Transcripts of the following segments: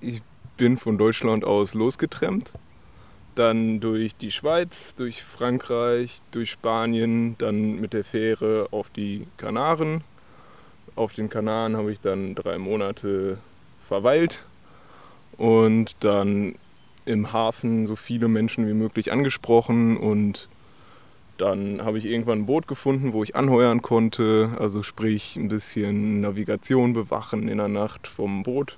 ich bin von Deutschland aus losgetrennt. Dann durch die Schweiz, durch Frankreich, durch Spanien, dann mit der Fähre auf die Kanaren. Auf den Kanaren habe ich dann drei Monate verweilt und dann im Hafen so viele Menschen wie möglich angesprochen und dann habe ich irgendwann ein Boot gefunden, wo ich anheuern konnte, also sprich ein bisschen Navigation bewachen in der Nacht vom Boot.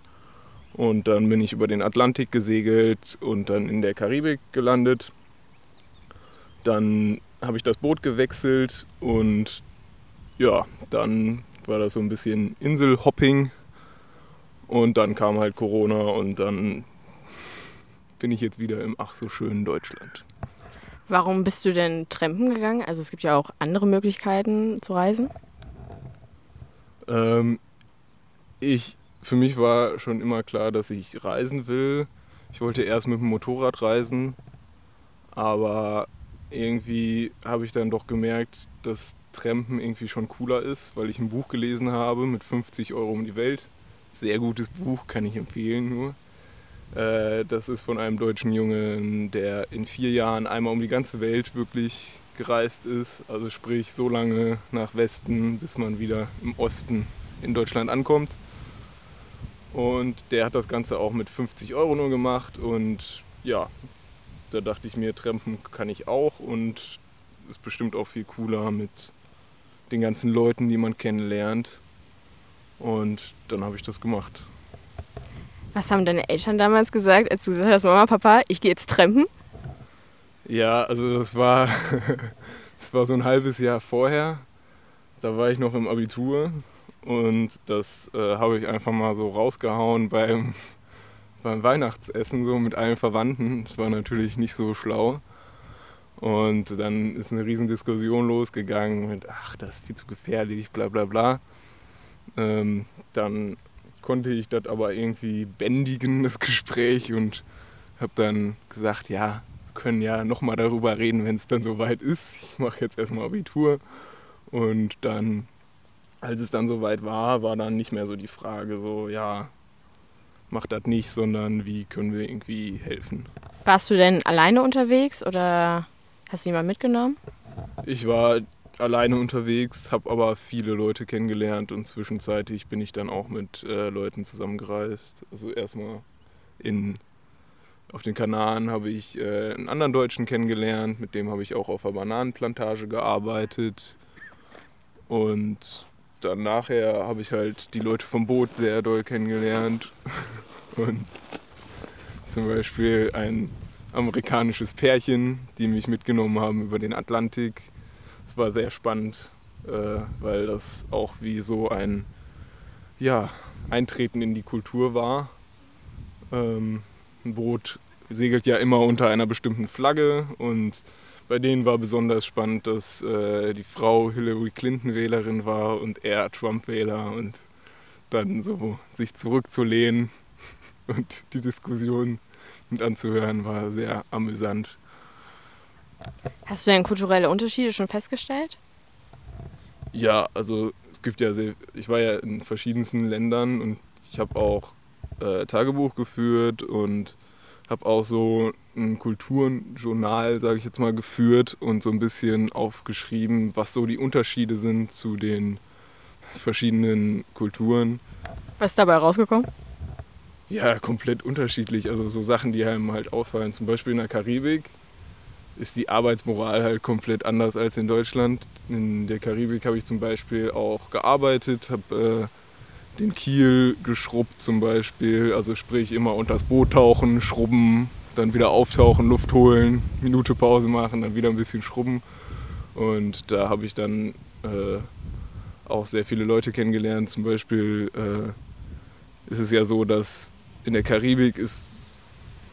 Und dann bin ich über den Atlantik gesegelt und dann in der Karibik gelandet. Dann habe ich das Boot gewechselt und ja, dann war das so ein bisschen Inselhopping. Und dann kam halt Corona und dann bin ich jetzt wieder im ach so schönen Deutschland. Warum bist du denn trampen gegangen? Also es gibt ja auch andere Möglichkeiten zu reisen. Ähm, ich, für mich war schon immer klar, dass ich reisen will. Ich wollte erst mit dem Motorrad reisen, aber irgendwie habe ich dann doch gemerkt, dass Trampen irgendwie schon cooler ist, weil ich ein Buch gelesen habe mit 50 Euro um die Welt. Sehr gutes Buch, kann ich empfehlen nur. Äh, das ist von einem deutschen Jungen, der in vier Jahren einmal um die ganze Welt wirklich gereist ist. Also sprich so lange nach Westen, bis man wieder im Osten in Deutschland ankommt. Und der hat das Ganze auch mit 50 Euro nur gemacht. Und ja, da dachte ich mir, Trampen kann ich auch. Und ist bestimmt auch viel cooler mit den ganzen Leuten, die man kennenlernt. Und dann habe ich das gemacht. Was haben deine Eltern damals gesagt, als du gesagt hast, Mama, Papa, ich gehe jetzt trampen? Ja, also das war, das war so ein halbes Jahr vorher. Da war ich noch im Abitur und das äh, habe ich einfach mal so rausgehauen beim, beim Weihnachtsessen, so mit allen Verwandten. Das war natürlich nicht so schlau. Und dann ist eine Riesendiskussion losgegangen mit, ach, das ist viel zu gefährlich, bla bla bla. Ähm, dann konnte ich das aber irgendwie bändigen, das Gespräch, und habe dann gesagt, ja, wir können ja nochmal darüber reden, wenn es dann soweit ist. Ich mache jetzt erstmal Abitur. Und dann, als es dann soweit war, war dann nicht mehr so die Frage, so, ja, mach das nicht, sondern wie können wir irgendwie helfen. Warst du denn alleine unterwegs oder hast du jemanden mitgenommen? Ich war alleine unterwegs, habe aber viele Leute kennengelernt und zwischenzeitlich bin ich dann auch mit äh, Leuten zusammengereist. Also erstmal in auf den Kanaren habe ich äh, einen anderen Deutschen kennengelernt, mit dem habe ich auch auf einer Bananenplantage gearbeitet. Und dann nachher habe ich halt die Leute vom Boot sehr doll kennengelernt. Und zum Beispiel ein amerikanisches Pärchen, die mich mitgenommen haben über den Atlantik es war sehr spannend, äh, weil das auch wie so ein ja, Eintreten in die Kultur war. Ähm, ein Boot segelt ja immer unter einer bestimmten Flagge und bei denen war besonders spannend, dass äh, die Frau Hillary Clinton Wählerin war und er Trump Wähler und dann so sich zurückzulehnen und die Diskussion mit anzuhören war sehr amüsant. Hast du denn kulturelle Unterschiede schon festgestellt? Ja, also es gibt ja sehr, ich war ja in verschiedensten Ländern und ich habe auch äh, Tagebuch geführt und habe auch so ein Kulturjournal, sage ich jetzt mal, geführt und so ein bisschen aufgeschrieben, was so die Unterschiede sind zu den verschiedenen Kulturen. Was ist dabei rausgekommen? Ja, komplett unterschiedlich. Also so Sachen, die einem halt auffallen. Zum Beispiel in der Karibik ist die Arbeitsmoral halt komplett anders als in Deutschland. In der Karibik habe ich zum Beispiel auch gearbeitet, habe äh, den Kiel geschrubbt zum Beispiel, also sprich immer unter das Boot tauchen, schrubben, dann wieder auftauchen, Luft holen, Minute Pause machen, dann wieder ein bisschen schrubben. Und da habe ich dann äh, auch sehr viele Leute kennengelernt. Zum Beispiel äh, ist es ja so, dass in der Karibik ist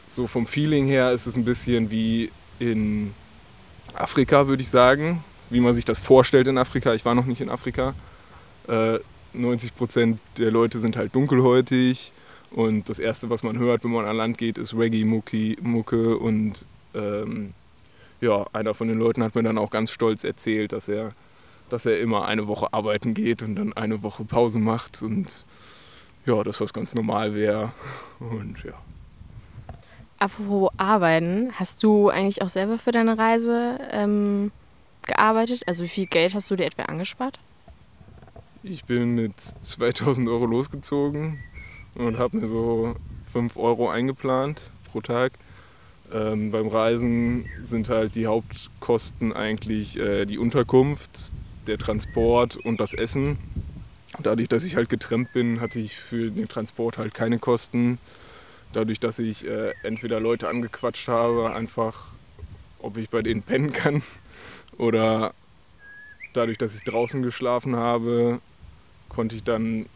so vom Feeling her ist es ein bisschen wie in Afrika, würde ich sagen, wie man sich das vorstellt in Afrika. Ich war noch nicht in Afrika. Äh, 90 Prozent der Leute sind halt dunkelhäutig und das Erste, was man hört, wenn man an Land geht, ist Reggae-Mucke und ähm, ja, einer von den Leuten hat mir dann auch ganz stolz erzählt, dass er, dass er immer eine Woche arbeiten geht und dann eine Woche Pause macht und ja, dass das ganz normal wäre. Und ja. Apropos Arbeiten, hast du eigentlich auch selber für deine Reise ähm, gearbeitet? Also wie viel Geld hast du dir etwa angespart? Ich bin mit 2000 Euro losgezogen und habe mir so 5 Euro eingeplant pro Tag. Ähm, beim Reisen sind halt die Hauptkosten eigentlich äh, die Unterkunft, der Transport und das Essen. Dadurch, dass ich halt getrennt bin, hatte ich für den Transport halt keine Kosten. Dadurch, dass ich äh, entweder Leute angequatscht habe, einfach ob ich bei denen pennen kann, oder dadurch, dass ich draußen geschlafen habe, konnte ich dann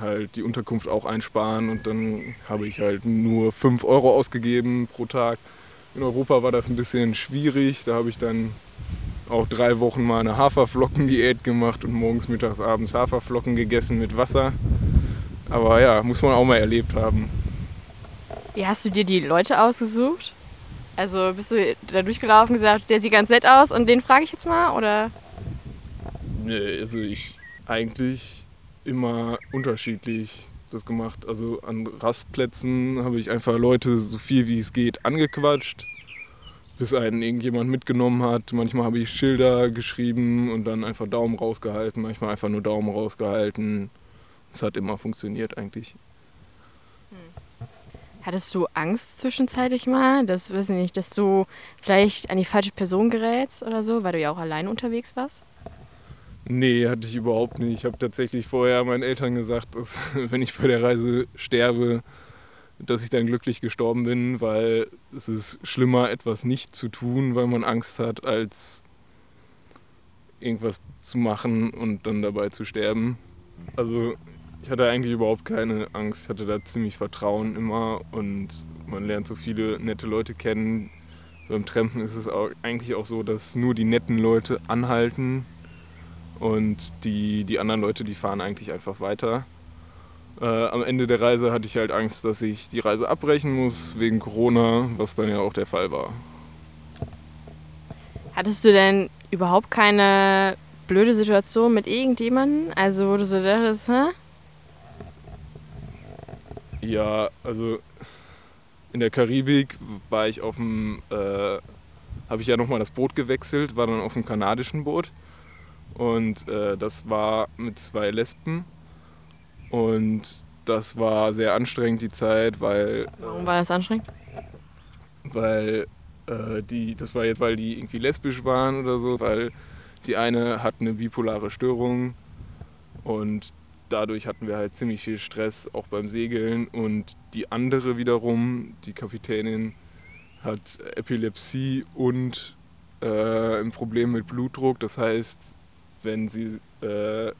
halt die Unterkunft auch einsparen und dann habe ich halt nur 5 Euro ausgegeben pro Tag. In Europa war das ein bisschen schwierig, da habe ich dann auch drei Wochen mal eine Haferflocken-Diät gemacht und morgens, mittags, abends Haferflocken gegessen mit Wasser. Aber ja, muss man auch mal erlebt haben. Wie hast du dir die Leute ausgesucht? Also bist du da durchgelaufen und gesagt, der sieht ganz nett aus und den frage ich jetzt mal, oder? Nee, also ich eigentlich immer unterschiedlich das gemacht. Also an Rastplätzen habe ich einfach Leute so viel wie es geht angequatscht, bis einen irgendjemand mitgenommen hat. Manchmal habe ich Schilder geschrieben und dann einfach Daumen rausgehalten, manchmal einfach nur Daumen rausgehalten. Es hat immer funktioniert eigentlich. Hattest du Angst zwischenzeitlich mal, dass, weiß ich nicht, dass du vielleicht an die falsche Person gerätst oder so, weil du ja auch allein unterwegs warst? Nee, hatte ich überhaupt nicht. Ich habe tatsächlich vorher meinen Eltern gesagt, dass wenn ich bei der Reise sterbe, dass ich dann glücklich gestorben bin, weil es ist schlimmer, etwas nicht zu tun, weil man Angst hat, als irgendwas zu machen und dann dabei zu sterben. Also ich hatte eigentlich überhaupt keine Angst. Ich hatte da ziemlich Vertrauen immer und man lernt so viele nette Leute kennen. Beim Trampen ist es auch eigentlich auch so, dass nur die netten Leute anhalten und die, die anderen Leute, die fahren eigentlich einfach weiter. Äh, am Ende der Reise hatte ich halt Angst, dass ich die Reise abbrechen muss wegen Corona, was dann ja auch der Fall war. Hattest du denn überhaupt keine blöde Situation mit irgendjemandem? Also wo du so dachtest, hä? Ja, also in der Karibik war ich auf dem, äh, habe ich ja nochmal das Boot gewechselt, war dann auf dem kanadischen Boot und äh, das war mit zwei Lesben und das war sehr anstrengend die Zeit, weil. Warum war das anstrengend? Weil äh, die, das war jetzt, weil die irgendwie lesbisch waren oder so, weil die eine hat eine bipolare Störung und dadurch hatten wir halt ziemlich viel Stress auch beim Segeln und die andere wiederum, die Kapitänin, hat Epilepsie und äh, ein Problem mit Blutdruck. Das heißt, wenn sie äh,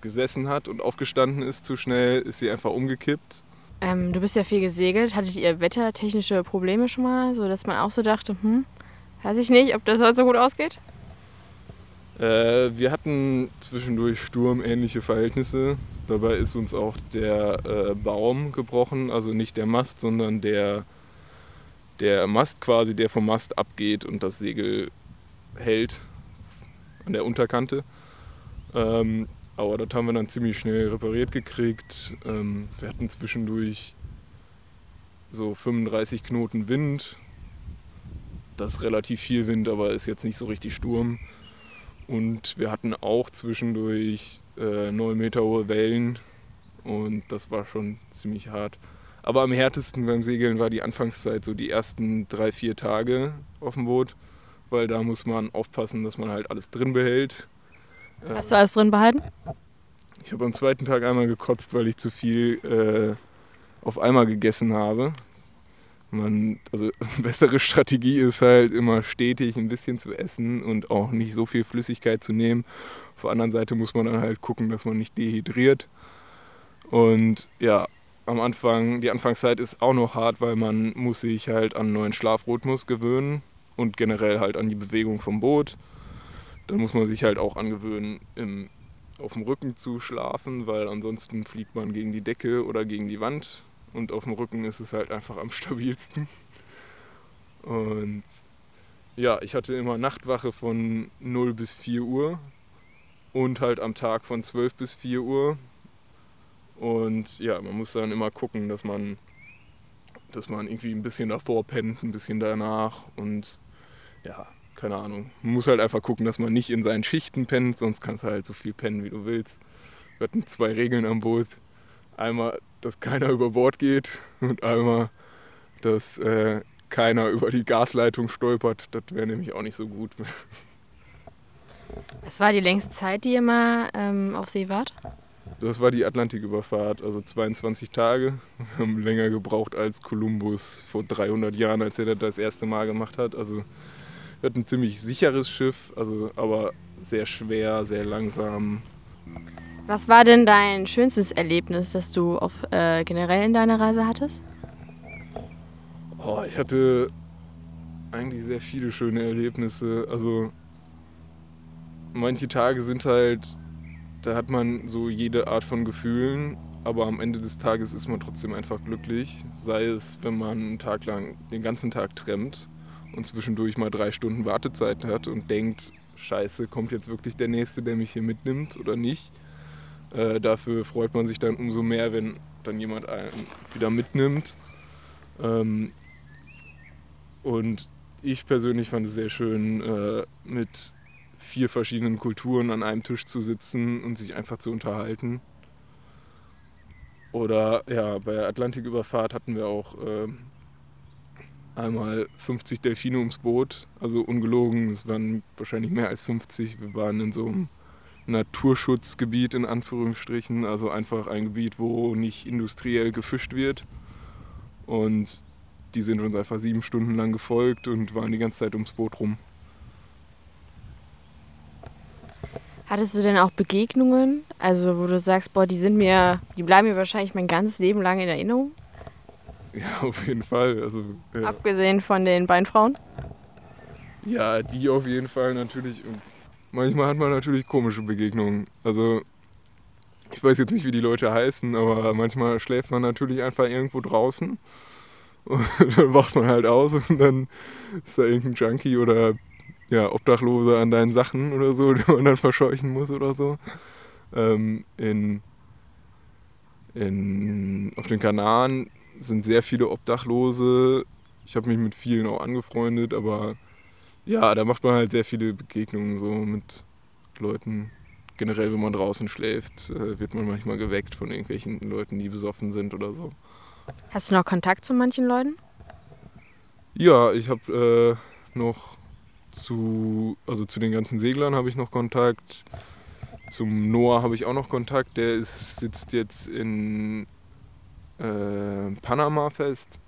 gesessen hat und aufgestanden ist zu schnell, ist sie einfach umgekippt. Ähm, du bist ja viel gesegelt. Hattet ihr wettertechnische Probleme schon mal, so dass man auch so dachte, hm, weiß ich nicht, ob das heute so gut ausgeht? Äh, wir hatten zwischendurch sturmähnliche Verhältnisse. Dabei ist uns auch der äh, Baum gebrochen, also nicht der Mast, sondern der, der Mast quasi, der vom Mast abgeht und das Segel hält an der Unterkante. Ähm, aber das haben wir dann ziemlich schnell repariert gekriegt. Ähm, wir hatten zwischendurch so 35 Knoten Wind. Das ist relativ viel Wind, aber ist jetzt nicht so richtig Sturm. Und wir hatten auch zwischendurch äh, 9 Meter hohe Wellen und das war schon ziemlich hart. Aber am härtesten beim Segeln war die Anfangszeit, so die ersten drei, vier Tage auf dem Boot, weil da muss man aufpassen, dass man halt alles drin behält. Hast du alles drin behalten? Ich habe am zweiten Tag einmal gekotzt, weil ich zu viel äh, auf einmal gegessen habe. Man, also bessere Strategie ist halt immer stetig ein bisschen zu essen und auch nicht so viel Flüssigkeit zu nehmen. Auf der anderen Seite muss man dann halt gucken, dass man nicht dehydriert. Und ja, am Anfang, die Anfangszeit ist auch noch hart, weil man muss sich halt an einen neuen Schlafrhythmus gewöhnen und generell halt an die Bewegung vom Boot. Dann muss man sich halt auch angewöhnen, im, auf dem Rücken zu schlafen, weil ansonsten fliegt man gegen die Decke oder gegen die Wand und auf dem Rücken ist es halt einfach am stabilsten. Und ja, ich hatte immer Nachtwache von 0 bis 4 Uhr und halt am Tag von 12 bis 4 Uhr. Und ja, man muss dann immer gucken, dass man, dass man irgendwie ein bisschen davor pennt, ein bisschen danach und ja, keine Ahnung. Man muss halt einfach gucken, dass man nicht in seinen Schichten pennt, sonst kannst du halt so viel pennen, wie du willst. Wir hatten zwei Regeln am Boot. Einmal, dass keiner über Bord geht und einmal, dass äh, keiner über die Gasleitung stolpert. Das wäre nämlich auch nicht so gut. Was war die längste Zeit, die ihr mal ähm, auf See wart? Das war die Atlantiküberfahrt, also 22 Tage. Wir haben länger gebraucht als Kolumbus vor 300 Jahren, als er das das erste Mal gemacht hat. Also wir hatten ein ziemlich sicheres Schiff, also aber sehr schwer, sehr langsam. Was war denn dein schönstes Erlebnis, das du auf, äh, generell in deiner Reise hattest? Oh, ich hatte eigentlich sehr viele schöne Erlebnisse. Also manche Tage sind halt, da hat man so jede Art von Gefühlen, aber am Ende des Tages ist man trotzdem einfach glücklich. Sei es, wenn man einen Tag lang den ganzen Tag trennt und zwischendurch mal drei Stunden Wartezeit hat und denkt, scheiße, kommt jetzt wirklich der Nächste, der mich hier mitnimmt oder nicht. Äh, dafür freut man sich dann umso mehr, wenn dann jemand einen wieder mitnimmt. Ähm, und ich persönlich fand es sehr schön, äh, mit vier verschiedenen Kulturen an einem Tisch zu sitzen und sich einfach zu unterhalten. Oder ja, bei der Atlantiküberfahrt hatten wir auch äh, einmal 50 Delfine ums Boot. Also ungelogen, es waren wahrscheinlich mehr als 50. Wir waren in so einem Naturschutzgebiet in Anführungsstrichen, also einfach ein Gebiet, wo nicht industriell gefischt wird. Und die sind uns einfach sieben Stunden lang gefolgt und waren die ganze Zeit ums Boot rum. Hattest du denn auch Begegnungen, also wo du sagst, boah, die sind mir, die bleiben mir wahrscheinlich mein ganzes Leben lang in Erinnerung? Ja, auf jeden Fall. Also, ja. Abgesehen von den beiden Frauen? Ja, die auf jeden Fall natürlich. Manchmal hat man natürlich komische Begegnungen. Also ich weiß jetzt nicht, wie die Leute heißen, aber manchmal schläft man natürlich einfach irgendwo draußen. Und dann wacht man halt aus und dann ist da irgendein Junkie oder ja, Obdachlose an deinen Sachen oder so, die man dann verscheuchen muss oder so. Ähm, in, in, auf den Kanaren sind sehr viele Obdachlose. Ich habe mich mit vielen auch angefreundet, aber ja, da macht man halt sehr viele Begegnungen so mit Leuten. Generell, wenn man draußen schläft, äh, wird man manchmal geweckt von irgendwelchen Leuten, die besoffen sind oder so. Hast du noch Kontakt zu manchen Leuten? Ja, ich habe äh, noch zu, also zu den ganzen Seglern habe ich noch Kontakt. Zum Noah habe ich auch noch Kontakt. Der ist, sitzt jetzt in äh, Panama fest.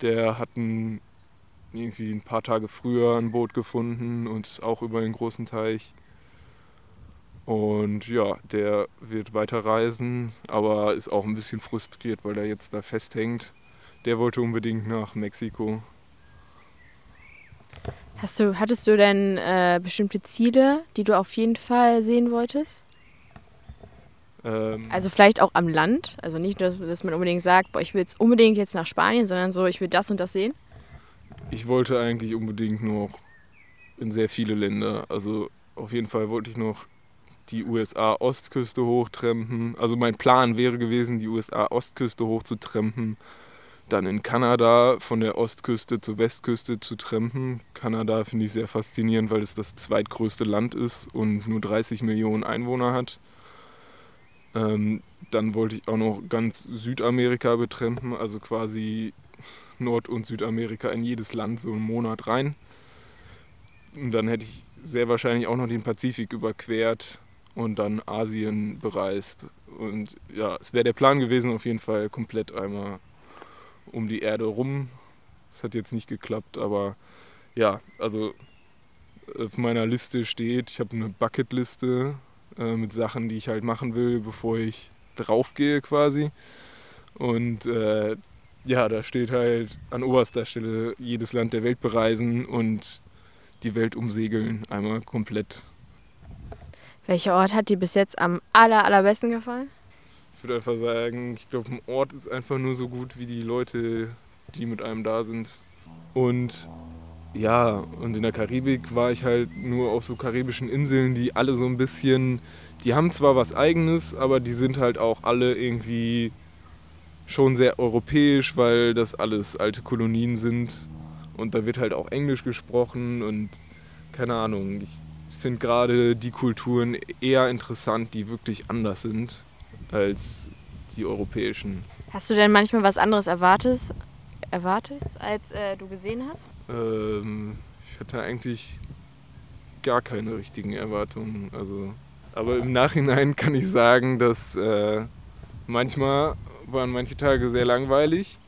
Der hat ein, irgendwie ein paar Tage früher ein Boot gefunden und ist auch über den großen Teich. Und ja, der wird weiter reisen, aber ist auch ein bisschen frustriert, weil er jetzt da festhängt. Der wollte unbedingt nach Mexiko. Hast du, hattest du denn äh, bestimmte Ziele, die du auf jeden Fall sehen wolltest? Ähm, Also vielleicht auch am Land. Also nicht nur, dass, dass man unbedingt sagt, boah, ich will jetzt unbedingt jetzt nach Spanien, sondern so, ich will das und das sehen. ich wollte eigentlich unbedingt noch in sehr viele Länder. Also auf jeden Fall wollte ich noch die USA-Ostküste hochtrampen. Also mein Plan wäre gewesen, die USA-Ostküste hochzutrampen, dann in Kanada von der Ostküste zur Westküste zu trampen. Kanada finde ich sehr faszinierend, weil es das zweitgrößte Land ist und nur 30 Millionen Einwohner hat. Ähm, dann wollte ich auch noch ganz Südamerika betrampen, also quasi Nord- und Südamerika in jedes Land so einen Monat rein. Und dann hätte ich sehr wahrscheinlich auch noch den Pazifik überquert und dann Asien bereist. Und ja, es wäre der Plan gewesen, auf jeden Fall komplett einmal um die Erde rum. Es hat jetzt nicht geklappt, aber ja, also auf meiner Liste steht, ich habe eine Bucketliste äh, mit Sachen, die ich halt machen will, bevor ich draufgehe quasi. Und äh, ja, da steht halt an oberster Stelle jedes Land der Welt bereisen und die Welt umsegeln, einmal komplett. Welcher Ort hat dir bis jetzt am aller, allerbesten gefallen? Ich würde einfach sagen, ich glaube, ein Ort ist einfach nur so gut wie die Leute, die mit einem da sind. Und ja, und in der Karibik war ich halt nur auf so karibischen Inseln, die alle so ein bisschen, die haben zwar was eigenes, aber die sind halt auch alle irgendwie schon sehr europäisch, weil das alles alte Kolonien sind. Und da wird halt auch Englisch gesprochen und keine Ahnung. Ich finde gerade die Kulturen eher interessant, die wirklich anders sind als die europäischen. Hast du denn manchmal was anderes erwartest, erwartest als äh, du gesehen hast? Ähm, ich hatte eigentlich gar keine richtigen Erwartungen. Also, aber im Nachhinein kann ich sagen, dass äh, manchmal waren manche Tage sehr langweilig.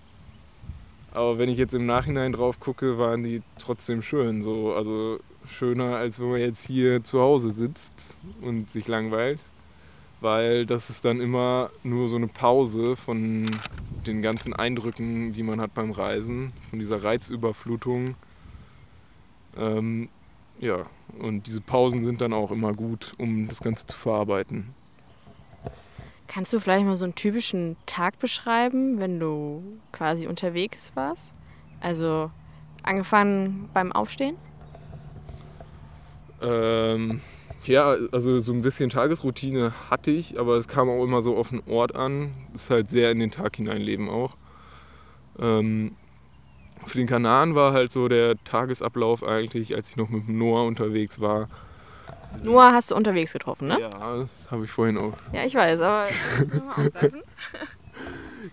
Aber wenn ich jetzt im Nachhinein drauf gucke, waren die trotzdem schön. So, also schöner, als wenn man jetzt hier zu Hause sitzt und sich langweilt. Weil das ist dann immer nur so eine Pause von den ganzen Eindrücken, die man hat beim Reisen, von dieser Reizüberflutung. Ähm, ja, und diese Pausen sind dann auch immer gut, um das Ganze zu verarbeiten. Kannst du vielleicht mal so einen typischen Tag beschreiben, wenn du quasi unterwegs warst? Also angefangen beim Aufstehen? Ähm, ja, also so ein bisschen Tagesroutine hatte ich, aber es kam auch immer so auf den Ort an. Ist halt sehr in den Tag hineinleben auch. Ähm, für den Kanaren war halt so der Tagesablauf eigentlich, als ich noch mit Noah unterwegs war. Noah hast du unterwegs getroffen, ne? Ja, das habe ich vorhin auch. Ja, ich weiß, aber das aufgreifen.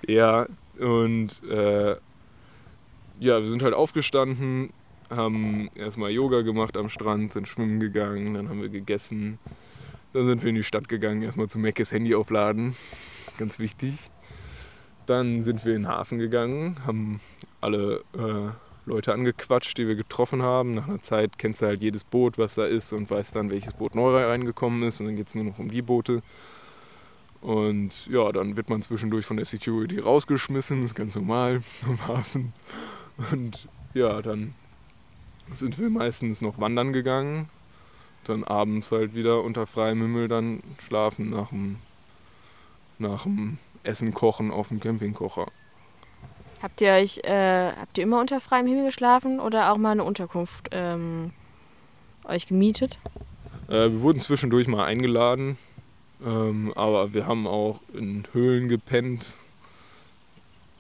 Ja, und äh, ja, wir sind halt aufgestanden, haben erstmal Yoga gemacht am Strand, sind schwimmen gegangen, dann haben wir gegessen. Dann sind wir in die Stadt gegangen, erstmal zu Meckes Handy aufladen, ganz wichtig. Dann sind wir in den Hafen gegangen, haben alle äh, Leute angequatscht, die wir getroffen haben. Nach einer Zeit kennst du halt jedes Boot, was da ist und weißt dann, welches Boot neu reingekommen ist. Und dann geht es nur noch um die Boote. Und ja, dann wird man zwischendurch von der Security rausgeschmissen, das ist ganz normal am Hafen. Und ja, dann sind wir meistens noch wandern gegangen. Dann abends halt wieder unter freiem Himmel dann schlafen nach dem, nach dem Essen kochen auf dem Campingkocher. Habt ihr euch, äh, habt ihr immer unter freiem Himmel geschlafen oder auch mal eine Unterkunft ähm, euch gemietet? Äh, wir wurden zwischendurch mal eingeladen, ähm, aber wir haben auch in Höhlen gepennt.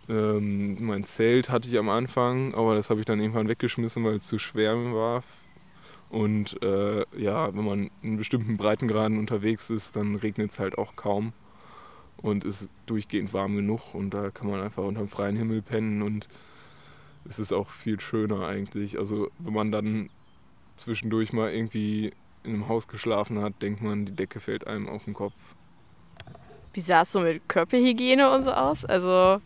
Ähm, mein Zelt hatte ich am Anfang, aber das habe ich dann irgendwann weggeschmissen, weil es zu schwer war. Und äh, ja, wenn man in bestimmten Breitengraden unterwegs ist, dann regnet es halt auch kaum und ist durchgehend warm genug und da kann man einfach unter dem freien Himmel pennen und es ist auch viel schöner eigentlich. Also wenn man dann zwischendurch mal irgendwie in einem Haus geschlafen hat, denkt man, die Decke fällt einem auf den Kopf. Wie sah es so mit Körperhygiene und so aus? Also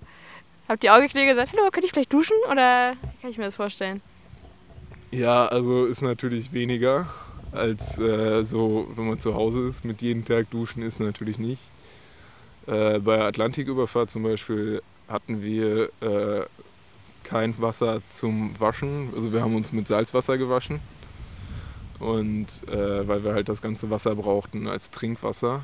habt ihr auch geklärt gesagt, hallo, könnte ich vielleicht duschen oder kann ich mir das vorstellen? Ja, also ist natürlich weniger als äh, so, wenn man zu Hause ist. Mit jedem Tag duschen ist natürlich nicht. Äh, bei der Atlantiküberfahrt zum Beispiel hatten wir äh, kein Wasser zum Waschen. Also wir haben uns mit Salzwasser gewaschen. Und äh, weil wir halt das ganze Wasser brauchten als Trinkwasser.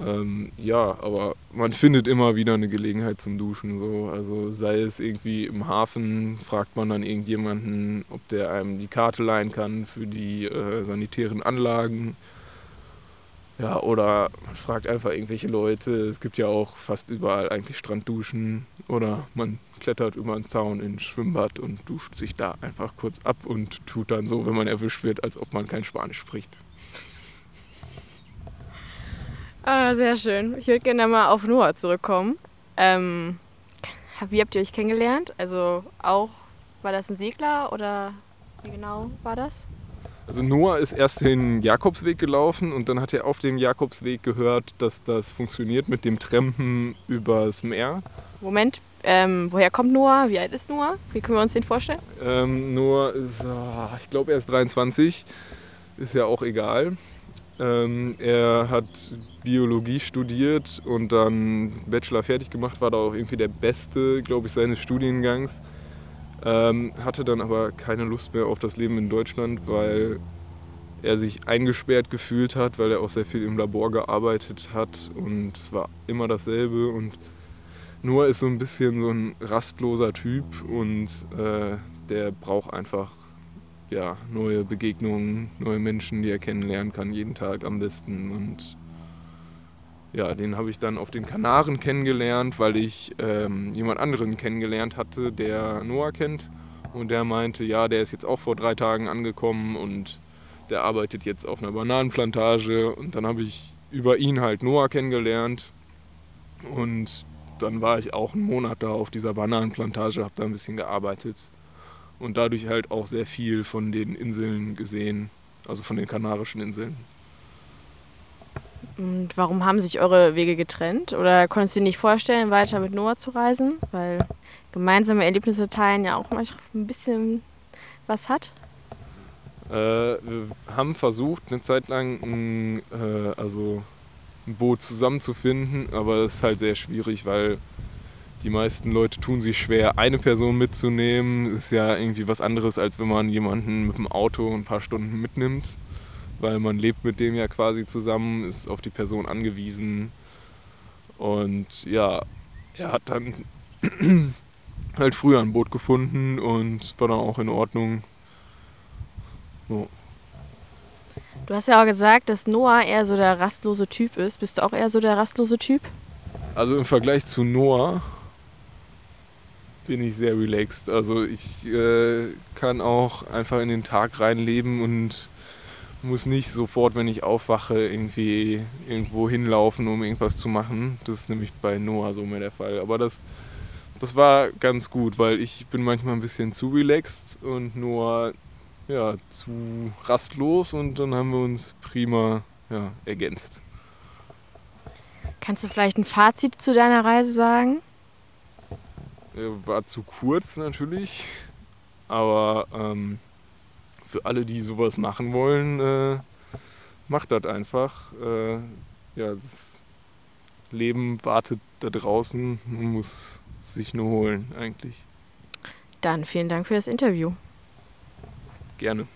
Ähm, ja, aber man findet immer wieder eine Gelegenheit zum Duschen. So. Also sei es irgendwie im Hafen, fragt man dann irgendjemanden, ob der einem die Karte leihen kann für die äh, sanitären Anlagen. Ja, oder man fragt einfach irgendwelche Leute. Es gibt ja auch fast überall eigentlich Strandduschen. Oder man klettert über einen Zaun ins Schwimmbad und duscht sich da einfach kurz ab und tut dann so, wenn man erwischt wird, als ob man kein Spanisch spricht. Ah, sehr schön. Ich würde gerne mal auf Noah zurückkommen. Ähm, wie habt ihr euch kennengelernt? Also auch, war das ein Segler oder wie genau war das? Also Noah ist erst den Jakobsweg gelaufen und dann hat er auf dem Jakobsweg gehört, dass das funktioniert mit dem Trampen übers Meer. Moment, ähm, woher kommt Noah? Wie alt ist Noah? Wie können wir uns den vorstellen? Ähm, Noah ist, oh, ich glaube, er ist 23. Ist ja auch egal. Ähm, er hat Biologie studiert und dann Bachelor fertig gemacht, war da auch irgendwie der Beste, glaube ich, seines Studiengangs. Ähm, hatte dann aber keine Lust mehr auf das Leben in Deutschland, weil er sich eingesperrt gefühlt hat, weil er auch sehr viel im Labor gearbeitet hat und es war immer dasselbe und Noah ist so ein bisschen so ein rastloser Typ und äh, der braucht einfach ja, neue Begegnungen, neue Menschen, die er kennenlernen kann, jeden Tag am besten. Und ja, den habe ich dann auf den Kanaren kennengelernt, weil ich ähm, jemand anderen kennengelernt hatte, der Noah kennt. Und der meinte, ja, der ist jetzt auch vor drei Tagen angekommen und der arbeitet jetzt auf einer Bananenplantage. Und dann habe ich über ihn halt Noah kennengelernt. Und dann war ich auch einen Monat da auf dieser Bananenplantage, habe da ein bisschen gearbeitet. Und dadurch halt auch sehr viel von den Inseln gesehen, also von den Kanarischen Inseln. Und warum haben sich eure Wege getrennt? Oder konntest du dir nicht vorstellen, weiter mit Noah zu reisen? Weil gemeinsame Erlebnisse teilen ja auch manchmal ein bisschen was hat. Äh, wir haben versucht, eine Zeit lang ein, äh, also ein Boot zusammenzufinden, aber das ist halt sehr schwierig, weil die meisten Leute tun sich schwer, eine Person mitzunehmen. Ist ja irgendwie was anderes, als wenn man jemanden mit dem Auto ein paar Stunden mitnimmt weil man lebt mit dem ja quasi zusammen, ist auf die Person angewiesen. Und ja, er hat dann halt früher ein Boot gefunden und war dann auch in Ordnung. So. Du hast ja auch gesagt, dass Noah eher so der rastlose Typ ist. Bist du auch eher so der rastlose Typ? Also im Vergleich zu Noah bin ich sehr relaxed. Also ich äh, kann auch einfach in den Tag reinleben und muss nicht sofort, wenn ich aufwache, irgendwie irgendwo hinlaufen, um irgendwas zu machen. Das ist nämlich bei Noah so mehr der Fall. Aber das, das war ganz gut, weil ich bin manchmal ein bisschen zu relaxed und Noah ja, zu rastlos und dann haben wir uns prima ja, ergänzt. Kannst du vielleicht ein Fazit zu deiner Reise sagen? War zu kurz natürlich, aber ähm, für alle, die sowas machen wollen, äh, macht das einfach. Äh, ja, das Leben wartet da draußen, man muss sich nur holen eigentlich. Dann vielen Dank für das Interview. Gerne.